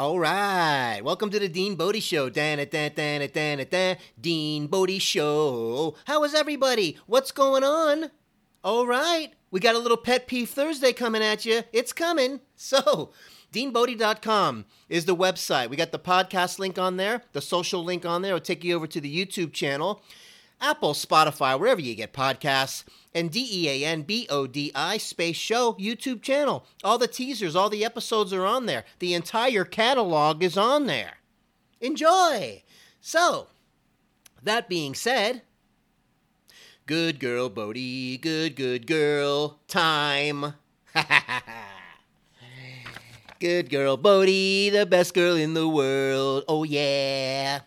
All right. Welcome to the Dean Bodie Show. Dan dan dan dan dan. Dean Bodie Show. How is everybody? What's going on? All right. We got a little Pet Peeve Thursday coming at you. It's coming. So, deanbodie.com is the website. We got the podcast link on there, the social link on there. It'll take you over to the YouTube channel. Apple, Spotify, wherever you get podcasts, and D E A N B O D I space show YouTube channel. All the teasers, all the episodes are on there. The entire catalog is on there. Enjoy! So, that being said, good girl, Bodie, good, good girl, time. good girl, Bodie, the best girl in the world. Oh, yeah.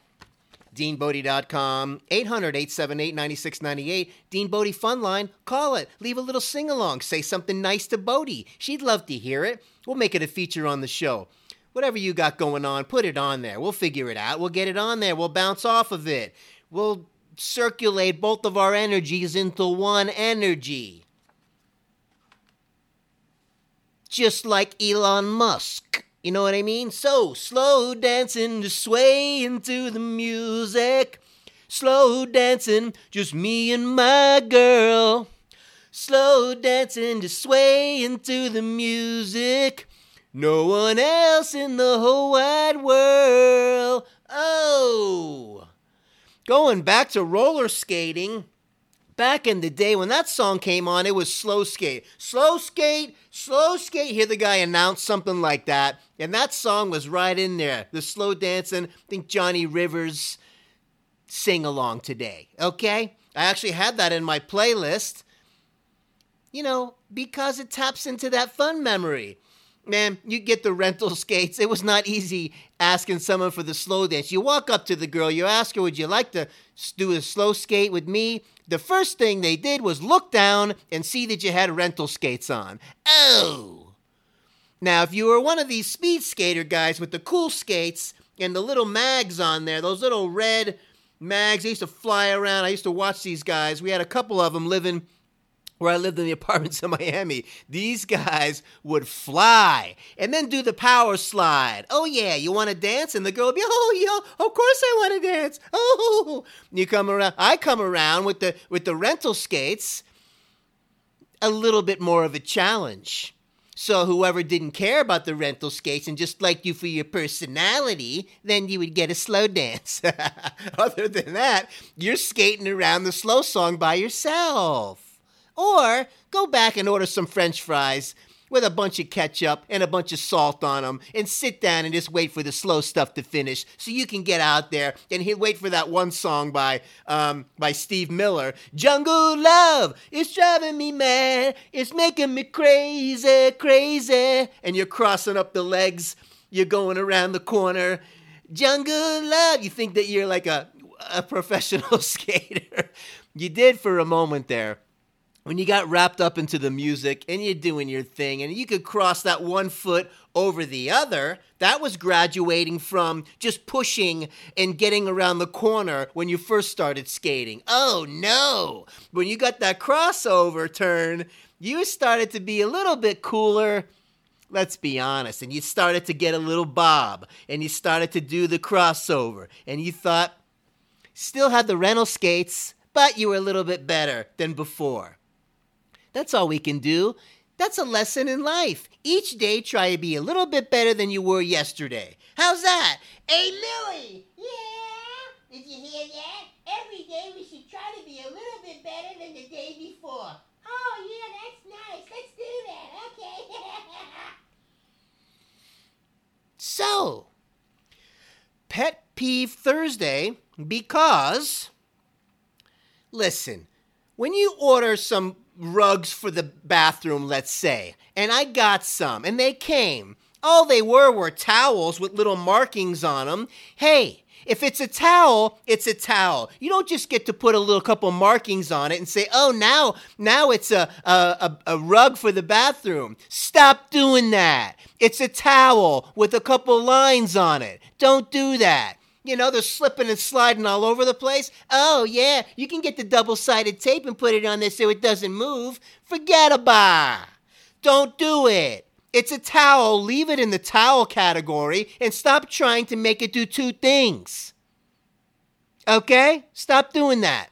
DeanBodie.com, 800 878 9698. Dean Bodie Fun Line. Call it. Leave a little sing along. Say something nice to Bodie. She'd love to hear it. We'll make it a feature on the show. Whatever you got going on, put it on there. We'll figure it out. We'll get it on there. We'll bounce off of it. We'll circulate both of our energies into one energy. Just like Elon Musk. You know what I mean? So, slow dancing, just sway into the music. Slow dancing, just me and my girl. Slow dancing, just sway into the music. No one else in the whole wide world. Oh! Going back to roller skating. Back in the day when that song came on, it was slow skate. Slow skate, slow skate. Hear the guy announce something like that. And that song was right in there. The slow dancing. I think Johnny Rivers sing along today. Okay? I actually had that in my playlist. You know, because it taps into that fun memory. Man, you get the rental skates. It was not easy asking someone for the slow dance. You walk up to the girl, you ask her, Would you like to do a slow skate with me? The first thing they did was look down and see that you had rental skates on. Oh! Now, if you were one of these speed skater guys with the cool skates and the little mags on there, those little red mags, they used to fly around. I used to watch these guys. We had a couple of them living where I lived in the apartments in Miami, these guys would fly and then do the power slide. Oh yeah, you want to dance? And the girl would be, oh yeah, of course I want to dance. Oh, you come around. I come around with the with the rental skates. A little bit more of a challenge. So whoever didn't care about the rental skates and just liked you for your personality, then you would get a slow dance. Other than that, you're skating around the slow song by yourself. Or go back and order some french fries with a bunch of ketchup and a bunch of salt on them and sit down and just wait for the slow stuff to finish so you can get out there and he'll wait for that one song by um, by Steve Miller Jungle Love it's driving me mad. It's making me crazy crazy. And you're crossing up the legs. You're going around the corner. Jungle Love. You think that you're like a a professional skater. You did for a moment there when you got wrapped up into the music and you're doing your thing and you could cross that one foot over the other, that was graduating from just pushing and getting around the corner when you first started skating. Oh no! When you got that crossover turn, you started to be a little bit cooler. Let's be honest. And you started to get a little bob and you started to do the crossover and you thought, still had the rental skates, but you were a little bit better than before. That's all we can do. That's a lesson in life. Each day, try to be a little bit better than you were yesterday. How's that? Hey, Louie! Yeah? Did you hear that? Every day we should try to be a little bit better than the day before. Oh, yeah, that's nice. Let's do that. Okay. so, Pet Peeve Thursday because, listen, when you order some rugs for the bathroom, let's say, and I got some, and they came. All they were were towels with little markings on them. Hey, if it's a towel, it's a towel. You don't just get to put a little couple markings on it and say, "Oh, now, now it's a a, a, rug for the bathroom." Stop doing that. It's a towel with a couple lines on it. Don't do that. You know, they're slipping and sliding all over the place. Oh, yeah, you can get the double sided tape and put it on there so it doesn't move. Forget about it. Don't do it. It's a towel. Leave it in the towel category and stop trying to make it do two things. Okay? Stop doing that.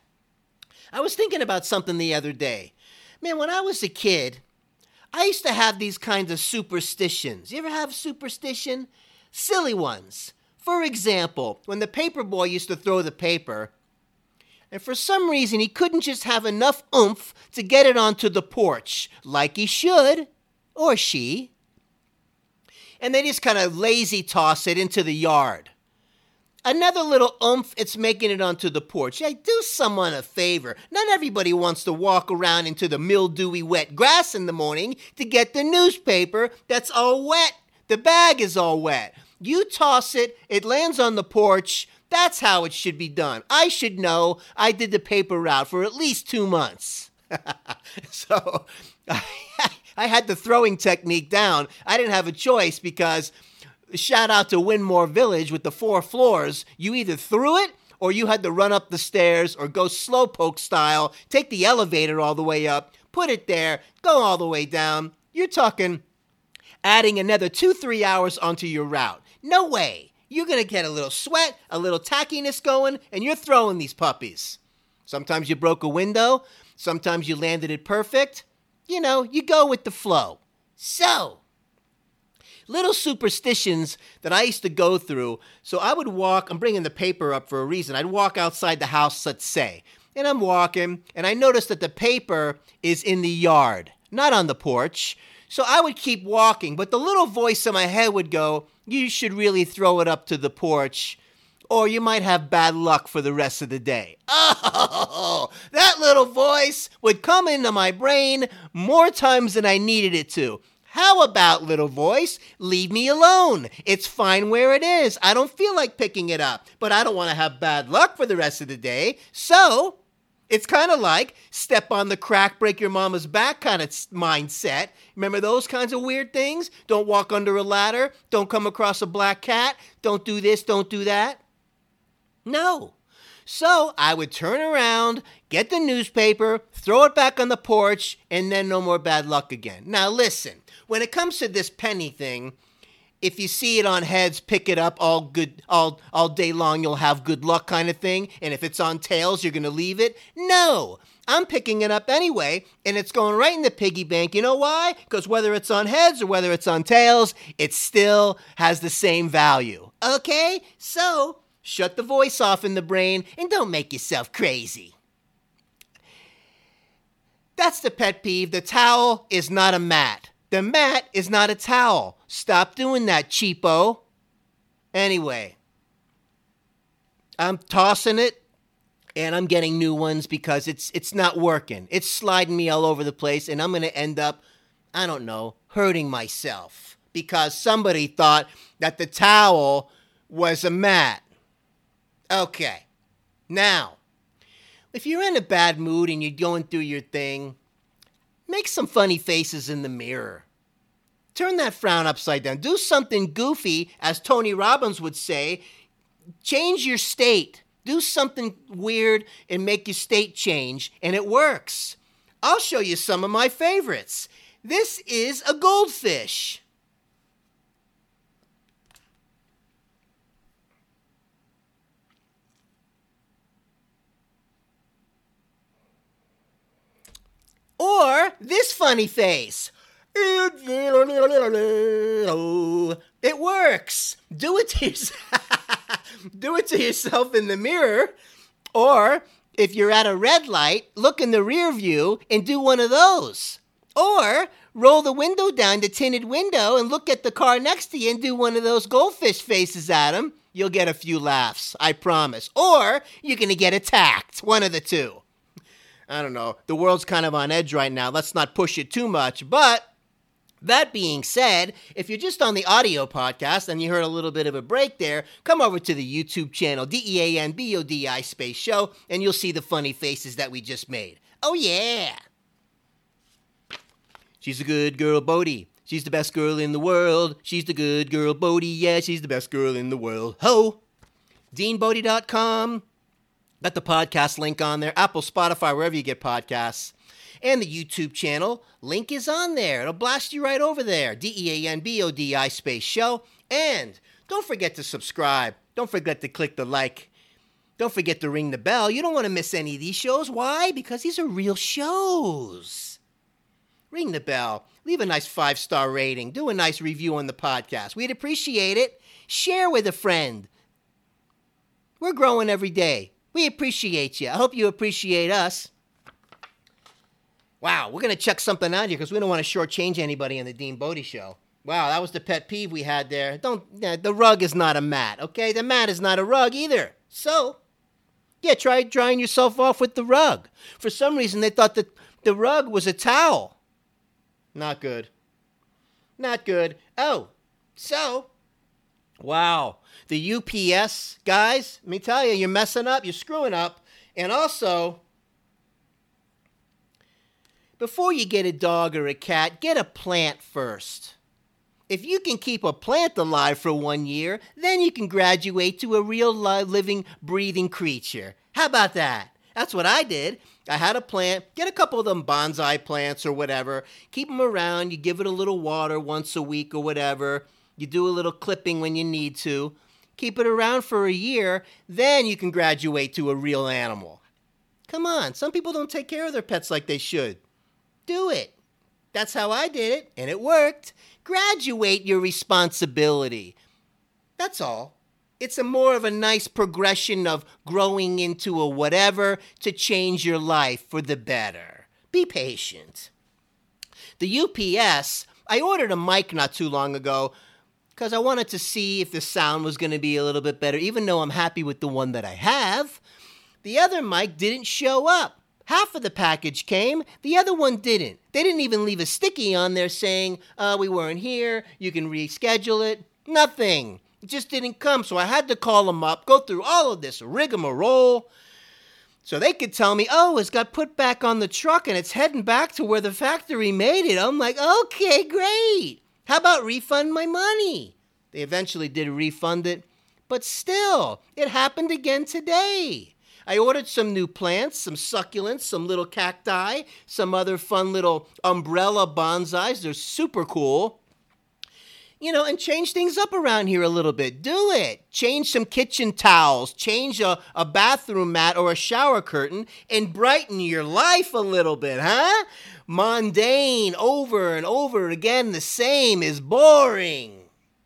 I was thinking about something the other day. Man, when I was a kid, I used to have these kinds of superstitions. You ever have superstition? Silly ones. For example, when the paper boy used to throw the paper, and for some reason he couldn't just have enough oomph to get it onto the porch, like he should, or she, and they just kind of lazy toss it into the yard. Another little oomph, it's making it onto the porch. Hey, do someone a favor. Not everybody wants to walk around into the mildewy wet grass in the morning to get the newspaper that's all wet. The bag is all wet. You toss it, it lands on the porch. That's how it should be done. I should know. I did the paper route for at least two months. so I had the throwing technique down. I didn't have a choice because shout out to Winmore Village with the four floors. You either threw it or you had to run up the stairs or go slowpoke style, take the elevator all the way up, put it there, go all the way down. You're talking adding another two, three hours onto your route. No way. You're going to get a little sweat, a little tackiness going, and you're throwing these puppies. Sometimes you broke a window, sometimes you landed it perfect. You know, you go with the flow. So, little superstitions that I used to go through. So I would walk, I'm bringing the paper up for a reason. I'd walk outside the house, let's say, and I'm walking, and I notice that the paper is in the yard, not on the porch. So I would keep walking, but the little voice in my head would go, You should really throw it up to the porch, or you might have bad luck for the rest of the day. Oh, that little voice would come into my brain more times than I needed it to. How about, little voice, leave me alone? It's fine where it is. I don't feel like picking it up, but I don't want to have bad luck for the rest of the day. So, it's kind of like step on the crack, break your mama's back kind of mindset. Remember those kinds of weird things? Don't walk under a ladder. Don't come across a black cat. Don't do this. Don't do that. No. So I would turn around, get the newspaper, throw it back on the porch, and then no more bad luck again. Now listen, when it comes to this penny thing, if you see it on heads, pick it up all good all all day long, you'll have good luck kind of thing. And if it's on tails, you're gonna leave it. No. I'm picking it up anyway, and it's going right in the piggy bank. You know why? Because whether it's on heads or whether it's on tails, it still has the same value. Okay? So, shut the voice off in the brain and don't make yourself crazy. That's the pet peeve. The towel is not a mat. The mat is not a towel. Stop doing that, cheapo. Anyway, I'm tossing it and I'm getting new ones because it's it's not working. It's sliding me all over the place and I'm going to end up I don't know, hurting myself because somebody thought that the towel was a mat. Okay. Now, if you're in a bad mood and you're going through your thing, Make some funny faces in the mirror. Turn that frown upside down. Do something goofy, as Tony Robbins would say. Change your state. Do something weird and make your state change, and it works. I'll show you some of my favorites. This is a goldfish. Or this funny face. It works. Do it to yourself. Do it to yourself in the mirror. Or if you're at a red light, look in the rear view and do one of those. Or roll the window down, the tinted window, and look at the car next to you and do one of those goldfish faces at him. You'll get a few laughs, I promise. Or you're going to get attacked. One of the two. I don't know. The world's kind of on edge right now. Let's not push it too much. But that being said, if you're just on the audio podcast and you heard a little bit of a break there, come over to the YouTube channel, D E A N B O D I Space Show, and you'll see the funny faces that we just made. Oh, yeah. She's a good girl, Bodie. She's the best girl in the world. She's the good girl, Bodie. Yeah, she's the best girl in the world. Ho! DeanBodie.com. Got the podcast link on there, Apple, Spotify, wherever you get podcasts. And the YouTube channel link is on there. It'll blast you right over there. D E A N B O D I space show. And don't forget to subscribe. Don't forget to click the like. Don't forget to ring the bell. You don't want to miss any of these shows. Why? Because these are real shows. Ring the bell. Leave a nice five star rating. Do a nice review on the podcast. We'd appreciate it. Share with a friend. We're growing every day. We appreciate you. I hope you appreciate us. Wow, we're going to check something out here because we don't want to shortchange anybody on the Dean Bodie show. Wow, that was the pet peeve we had there. Don't the rug is not a mat, okay? The mat is not a rug either. So, yeah, try drying yourself off with the rug. For some reason, they thought that the rug was a towel. Not good. Not good. Oh, so, wow. The UPS guys, let me tell you, you're messing up, you're screwing up. And also, before you get a dog or a cat, get a plant first. If you can keep a plant alive for one year, then you can graduate to a real live, living, breathing creature. How about that? That's what I did. I had a plant, get a couple of them bonsai plants or whatever, keep them around, you give it a little water once a week or whatever, you do a little clipping when you need to, keep it around for a year, then you can graduate to a real animal. Come on, some people don't take care of their pets like they should. Do it. That's how I did it, and it worked. Graduate your responsibility. That's all. It's a more of a nice progression of growing into a whatever to change your life for the better. Be patient. The UPS, I ordered a mic not too long ago because I wanted to see if the sound was going to be a little bit better, even though I'm happy with the one that I have. The other mic didn't show up. Half of the package came, the other one didn't. They didn't even leave a sticky on there saying, uh, we weren't here, you can reschedule it. Nothing. It just didn't come, so I had to call them up, go through all of this rigmarole. So they could tell me, oh, it's got put back on the truck and it's heading back to where the factory made it. I'm like, okay, great. How about refund my money? They eventually did refund it, but still, it happened again today. I ordered some new plants, some succulents, some little cacti, some other fun little umbrella bonsais. They're super cool. You know, and change things up around here a little bit. Do it. Change some kitchen towels, change a, a bathroom mat or a shower curtain, and brighten your life a little bit, huh? Mundane over and over again, the same is boring.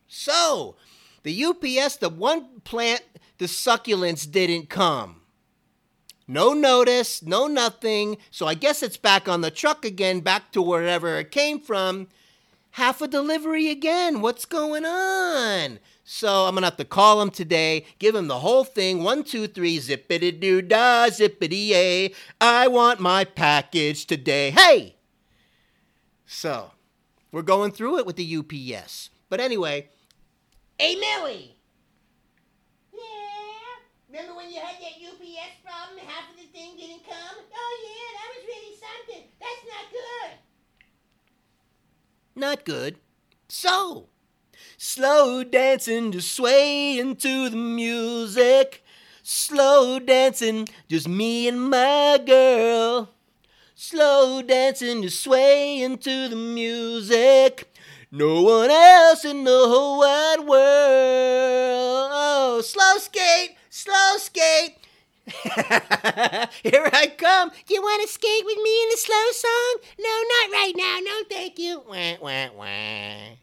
So, the UPS, the one plant, the succulents didn't come. No notice, no nothing. So I guess it's back on the truck again, back to wherever it came from. Half a delivery again. What's going on? So I'm gonna have to call him today, give him the whole thing. One, two, three, zippity doo dah, zippity yay. I want my package today. Hey! So, we're going through it with the UPS. But anyway, Hey, Millie. Yeah. Remember when you had that UPS problem? and Half of the thing didn't come. Oh yeah, that was really something. That's not good. not good. So, slow dancing, just swaying to the music. Slow dancing, just me and my girl. Slow dancing, just swaying to the music. No one else in the whole wide world. Oh, slow skate, slow skate. Here I come. You want to skate with me in the slow song? No, not right now. No, thank you. Wah, wah, wah.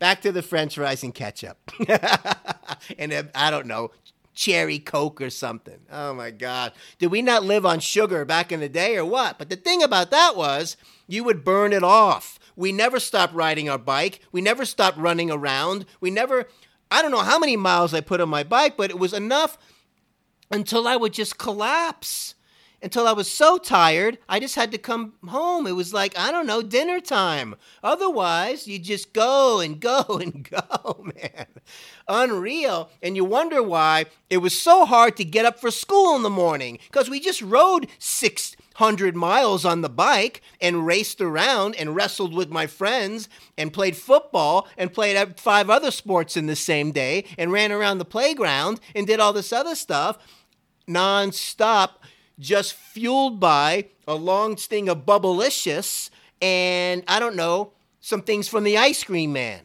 Back to the French fries and ketchup. and uh, I don't know, cherry Coke or something. Oh my God. Did we not live on sugar back in the day or what? But the thing about that was you would burn it off. We never stopped riding our bike. We never stopped running around. We never, I don't know how many miles I put on my bike, but it was enough until I would just collapse. Until I was so tired, I just had to come home. It was like, I don't know, dinner time. Otherwise, you just go and go and go, man. Unreal. And you wonder why it was so hard to get up for school in the morning because we just rode 600 miles on the bike and raced around and wrestled with my friends and played football and played five other sports in the same day and ran around the playground and did all this other stuff nonstop just fueled by a long sting of bubblicious and I don't know, some things from the ice cream man.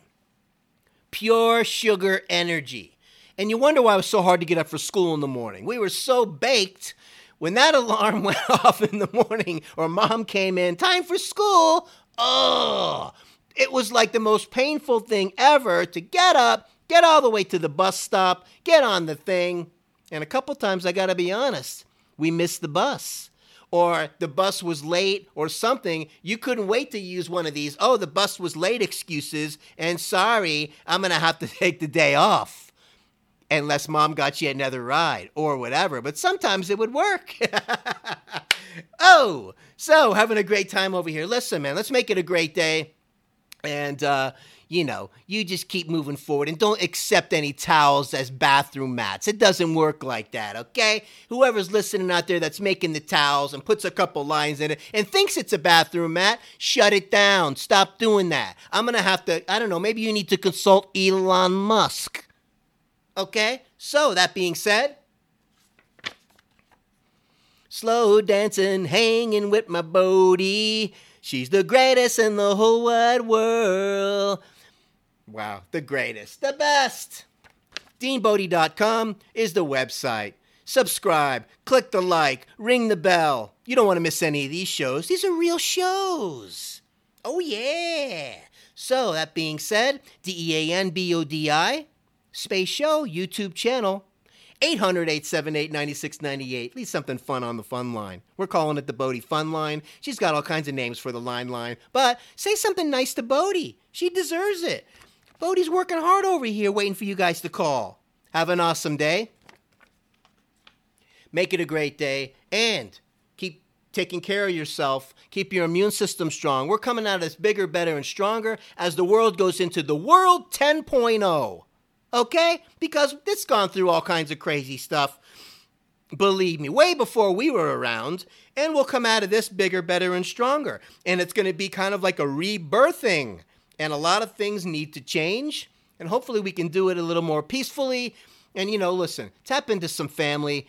Pure sugar energy. And you wonder why it was so hard to get up for school in the morning. We were so baked when that alarm went off in the morning or mom came in, time for school. Oh, it was like the most painful thing ever to get up, get all the way to the bus stop, get on the thing. And a couple times, I got to be honest, we missed the bus. Or the bus was late or something. You couldn't wait to use one of these. Oh, the bus was late excuses. And sorry, I'm going to have to take the day off unless mom got you another ride or whatever. But sometimes it would work. oh, so having a great time over here. Listen, man, let's make it a great day. And, uh, you know, you just keep moving forward and don't accept any towels as bathroom mats. It doesn't work like that, okay? Whoever's listening out there that's making the towels and puts a couple lines in it and thinks it's a bathroom mat, shut it down. Stop doing that. I'm gonna have to, I don't know, maybe you need to consult Elon Musk. Okay? So, that being said, slow dancing, hanging with my Bodie. She's the greatest in the whole wide world. Wow, the greatest, the best. DeanBodie.com is the website. Subscribe, click the like, ring the bell. You don't want to miss any of these shows. These are real shows. Oh, yeah. So, that being said, D E A N B O D I, Space Show, YouTube channel, 800 878 9698. Leave something fun on the fun line. We're calling it the Bodie Fun Line. She's got all kinds of names for the line line, but say something nice to Bodie. She deserves it. Bodie's working hard over here waiting for you guys to call. Have an awesome day. Make it a great day and keep taking care of yourself. Keep your immune system strong. We're coming out of this bigger, better, and stronger as the world goes into the world 10.0. Okay? Because it's gone through all kinds of crazy stuff. Believe me, way before we were around, and we'll come out of this bigger, better, and stronger. And it's going to be kind of like a rebirthing and a lot of things need to change. And hopefully, we can do it a little more peacefully. And, you know, listen, tap into some family,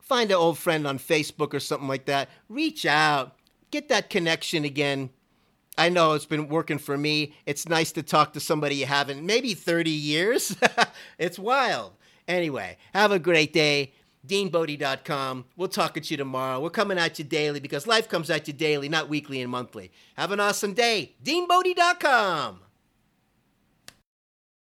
find an old friend on Facebook or something like that, reach out, get that connection again. I know it's been working for me. It's nice to talk to somebody you haven't, maybe 30 years. it's wild. Anyway, have a great day. DeanBodie.com. We'll talk at you tomorrow. We're coming at you daily because life comes at you daily, not weekly and monthly. Have an awesome day. DeanBodie.com.